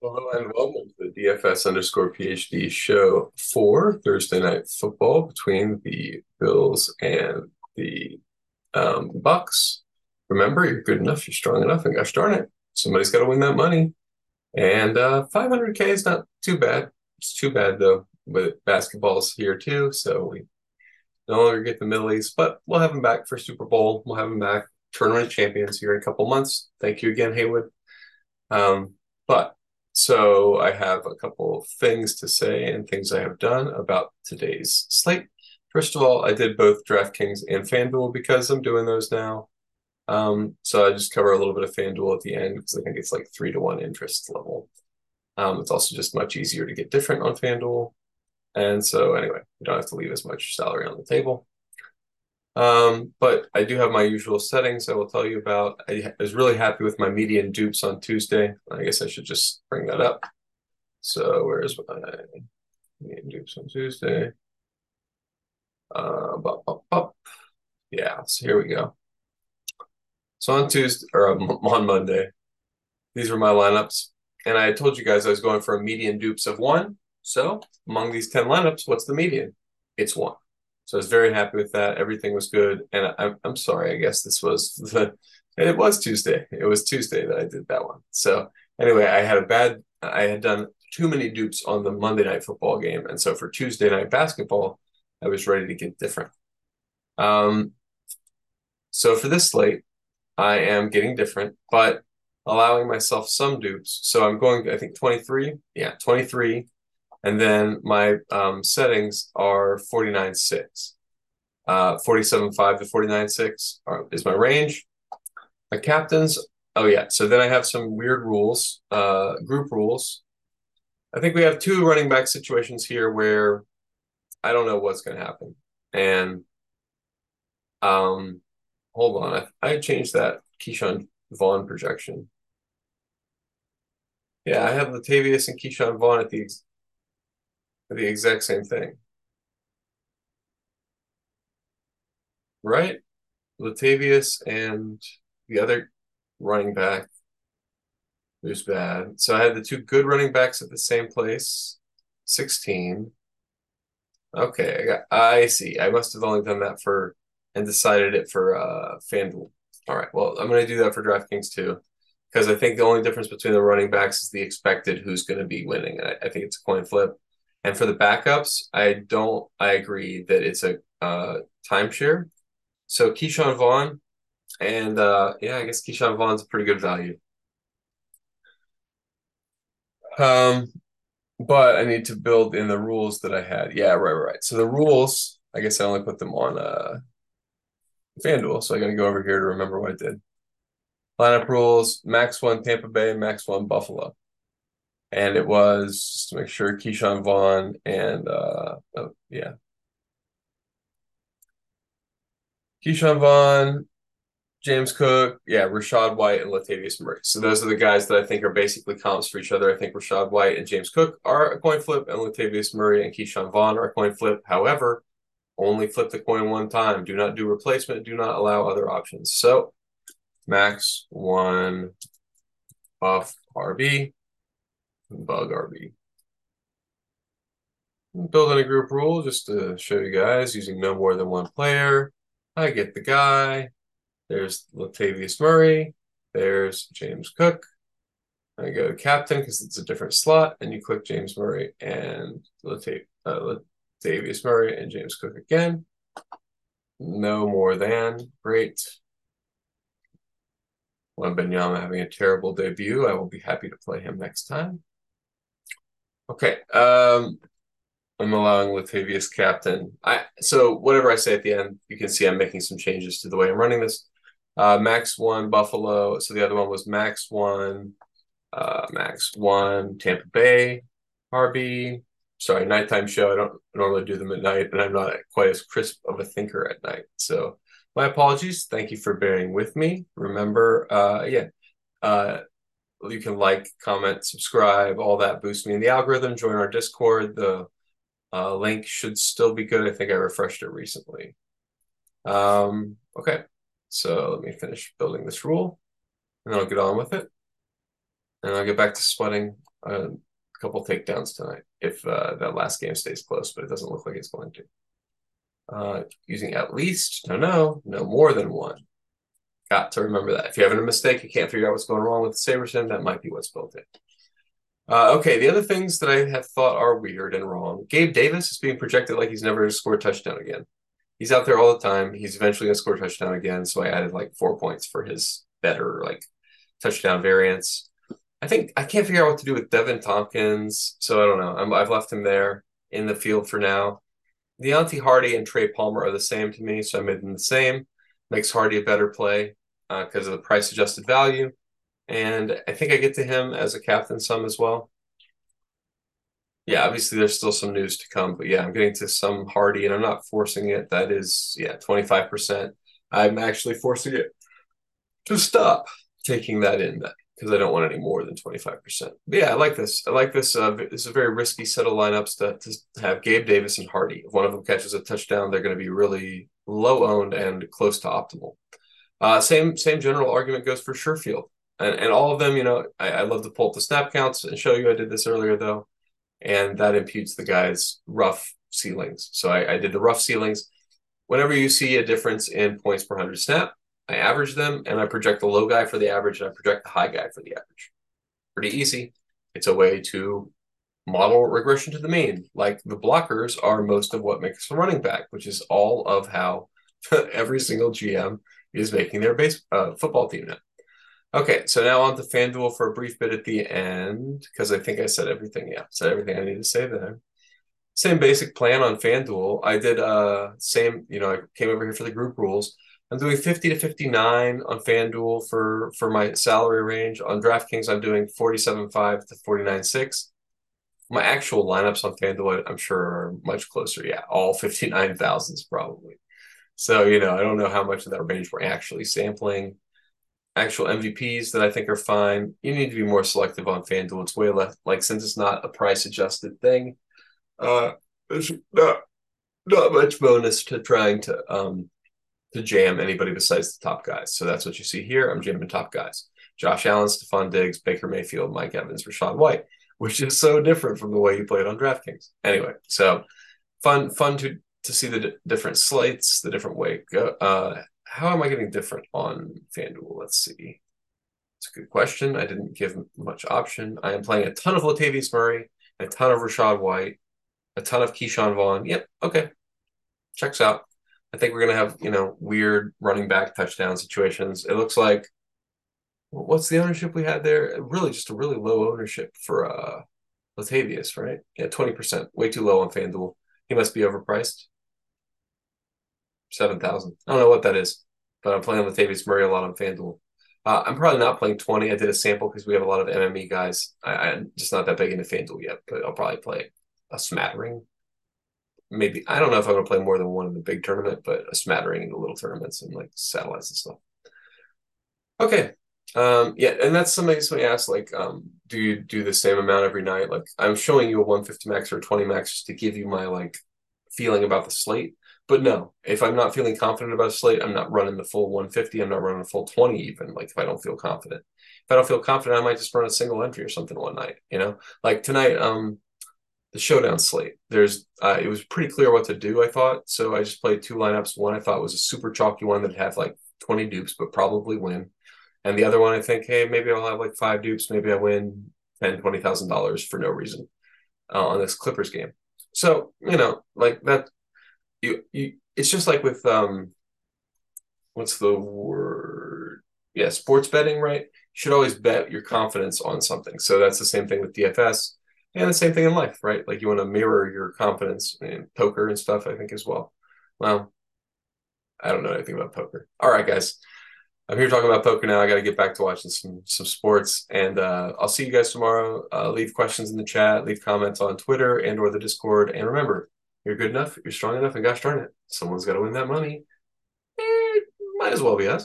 Hello and welcome to the DFS underscore PhD show for Thursday night football between the Bills and the um, Bucs. Remember, you're good enough, you're strong enough, and gosh darn it, somebody's got to win that money. And uh, 500k is not too bad. It's too bad though, but basketball's here too, so we no longer get the Middle East, but we'll have them back for Super Bowl. We'll have them back tournament champions here in a couple months. Thank you again, Haywood. Um, but so I have a couple things to say and things I have done about today's slate. First of all, I did both DraftKings and FanDuel because I'm doing those now. Um, so I just cover a little bit of FanDuel at the end because I think it's like three to one interest level. Um, it's also just much easier to get different on FanDuel. And so anyway, you don't have to leave as much salary on the table. Um, but I do have my usual settings I will tell you about. I was really happy with my median dupes on Tuesday. I guess I should just bring that up. So where's my median dupes on Tuesday? Uh. Yeah, so here we go. So on Tuesday or um, on Monday, these were my lineups. And I told you guys I was going for a median dupes of one. So among these 10 lineups, what's the median? It's one. So I was very happy with that. Everything was good. And I, I'm sorry, I guess this was the, and it was Tuesday. It was Tuesday that I did that one. So anyway, I had a bad, I had done too many dupes on the Monday night football game. And so for Tuesday night basketball, I was ready to get different. Um, so for this slate, I am getting different, but allowing myself some dupes. So I'm going, I think 23. Yeah, 23 and then my um, settings are 49.6. Uh, 47.5 to 49.6 is my range. My captains, oh yeah. So then I have some weird rules, uh, group rules. I think we have two running back situations here where I don't know what's going to happen. And um, hold on, I, I changed that Ke'Shawn Vaughn projection. Yeah, I have Latavius and Ke'Shawn Vaughn at the the exact same thing. Right? Latavius and the other running back who's bad. So I had the two good running backs at the same place. 16. Okay, I got I see. I must have only done that for and decided it for uh FanDuel. All right. Well, I'm going to do that for DraftKings too because I think the only difference between the running backs is the expected who's going to be winning. I, I think it's a coin flip. And for the backups, I don't. I agree that it's a uh, timeshare. So Ke'Shawn Vaughn, and uh, yeah, I guess Ke'Shawn Vaughn's a pretty good value. Um, but I need to build in the rules that I had. Yeah, right, right. So the rules, I guess I only put them on uh FanDuel, so I gotta go over here to remember what I did. Lineup rules: max one Tampa Bay, max one Buffalo and it was just to make sure Ke'Shawn Vaughn and uh, oh, yeah, Ke'Shawn Vaughn, James Cook, yeah, Rachaad White and Latavius Murray. So those are the guys that I think are basically comps for each other. I think Rachaad White and James Cook are a coin flip, and Latavius Murray and Ke'Shawn Vaughn are a coin flip. However, only flip the coin one time. Do not do replacement. Do not allow other options. So max one off RB bug RB. Building a group rule just to show you guys using no more than one player. I get the guy. There's Latavius Murray. There's James Cook. I go captain because it's a different slot, and you click James Murray and Latav- uh, Latavius Murray and James Cook again. No more than. Great. Wembanyama having a terrible debut. I will be happy to play him next time. Okay. Um, I'm allowing Latavius captain. I so whatever I say at the end, you can see I'm making some changes to the way I'm running this. Uh, max one Buffalo. So the other one was max one, uh, max one Tampa Bay, Harvey. Sorry, nighttime show. I don't normally do them at night, and I'm not quite as crisp of a thinker at night. So my apologies. Thank you for bearing with me. Remember, uh, yeah, uh, you can like, comment, subscribe, all that boosts me in the algorithm. Join our Discord. The uh, link should still be good. I think I refreshed it recently. Um, okay, so let me finish building this rule, and then I'll get on with it, and I'll get back to sweating a couple takedowns tonight if uh, that last game stays close, but it doesn't look like it's going to. Uh, using at least, no, no, no more than one. Got to remember that. If you're having a mistake, you can't figure out what's going wrong with the SaberSim, that might be what's built in. Uh, okay, the other things that I have thought are weird and wrong. Gabe Davis is being projected like he's never to score a touchdown again. He's out there all the time. He's eventually going to score a touchdown again. So I added like four points for his better like touchdown variance. I think I can't figure out what to do with Deven Thompkins. So I don't know. i have left him there in the field for now. Deonte Harty and Trey Palmer are the same to me. So I made them the same. Makes Harty a better play because uh, of the price adjusted value. And I think I get to him as a captain some as well. Yeah, obviously there's still some news to come, but yeah, I'm getting to some Harty and I'm not forcing it. That is, yeah, 25%. I'm actually forcing it to stop taking that in because I don't want any more than 25%. But yeah, I like this. I like this. Uh, it's a very risky set of lineups to, to have Gabe Davis and Harty. If one of them catches a touchdown, they're going to be really low owned and close to optimal. Uh, same same general argument goes for Sherfield. And, and all of them, you know, I, I love to pull up the snap counts and show you I did this earlier though. And that imputes the guy's rough ceilings. So I, I did the rough ceilings. Whenever you see a difference in points per 100 snap, I average them and I project the low guy for the average and I project the high guy for the average. Pretty easy. It's a way to model regression to the mean. Like the blockers are most of what makes a running back, which is all of how every single GM is making their base uh, football team now. Okay, so now on to FanDuel for a brief bit at the end because I think I said everything. Yeah, said everything I need to say there. Same basic plan on FanDuel. I did uh same, you know, I came over here for the group rules. I'm doing 50 to 59 on FanDuel for for my salary range. On DraftKings, I'm doing 47.5 to 49.6. My actual lineups on FanDuel, I'm sure, are much closer. Yeah, all 59,000s probably. So, you know, I don't know how much of that range we're actually sampling. Actual MVPs that I think are fine. You need to be more selective on FanDuel. It's way less, like, since it's not a price adjusted thing, uh, there's not, not much bonus to trying to um to jam anybody besides the top guys. So that's what you see here. I'm jamming top guys. Josh Allen, Stefon Diggs, Baker Mayfield, Mike Evans, Rachaad White, which is so different from the way you played on DraftKings. Anyway, so fun, fun to to see the d- different slates, the different way. Go, uh, how am I getting different on FanDuel? Let's see. It's a good question. I didn't give much option. I am playing a ton of Latavius Murray, a ton of Rachaad White, a ton of Ke'Shawn Vaughn. Yep, okay, checks out. I think we're gonna have you know weird running back touchdown situations. It looks like what's the ownership we had there? Really, just a really low ownership for uh Latavius, right? Yeah, twenty percent, way too low on FanDuel. He must be overpriced. Seven thousand. I don't know what that is, but I'm playing Latavius Murray a lot on FanDuel. Uh, I'm probably not playing 20. I did a sample because we have a lot of MME guys. I, am just not that big into FanDuel yet, but I'll probably play a smattering maybe I don't know if I'm going to play more than one in the big tournament, but a smattering in the little tournaments and like satellites and stuff. Okay. Um, yeah, and that's somebody somebody asked like, um, do you do the same amount every night? Like I'm showing you a 150 max or a 20 max just to give you my like feeling about the slate. But no, if I'm not feeling confident about a slate, I'm not running the full 150. I'm not running a full 20 even. Like if I don't feel confident. If I don't feel confident, I might just run a single entry or something one night, you know? Like tonight, um, the showdown slate. There's uh, it was pretty clear what to do. I thought so. I just played two lineups. One I thought was a super chalky one that had like 20 dupes, but probably win. And the other one I think, hey, maybe I'll have like five dupes. Maybe I win ten, twenty thousand dollars for no reason uh, on this Clippers game. So you know, like that. You you. It's just like with um, what's the word? Yeah, sports betting, right? You should always bet your confidence on something. So that's the same thing with DFS and the same thing in life, right? Like you want to mirror your confidence in poker and stuff, I think, as well. Well, I don't know anything about poker. All right, guys. I'm here talking about poker now. I got to get back to watching some some sports, and uh, I'll see you guys tomorrow. Uh, leave questions in the chat, leave comments on Twitter and or the Discord, and remember, you're good enough, you're strong enough, and gosh darn it, someone's got to win that money. Eh, might as well be us.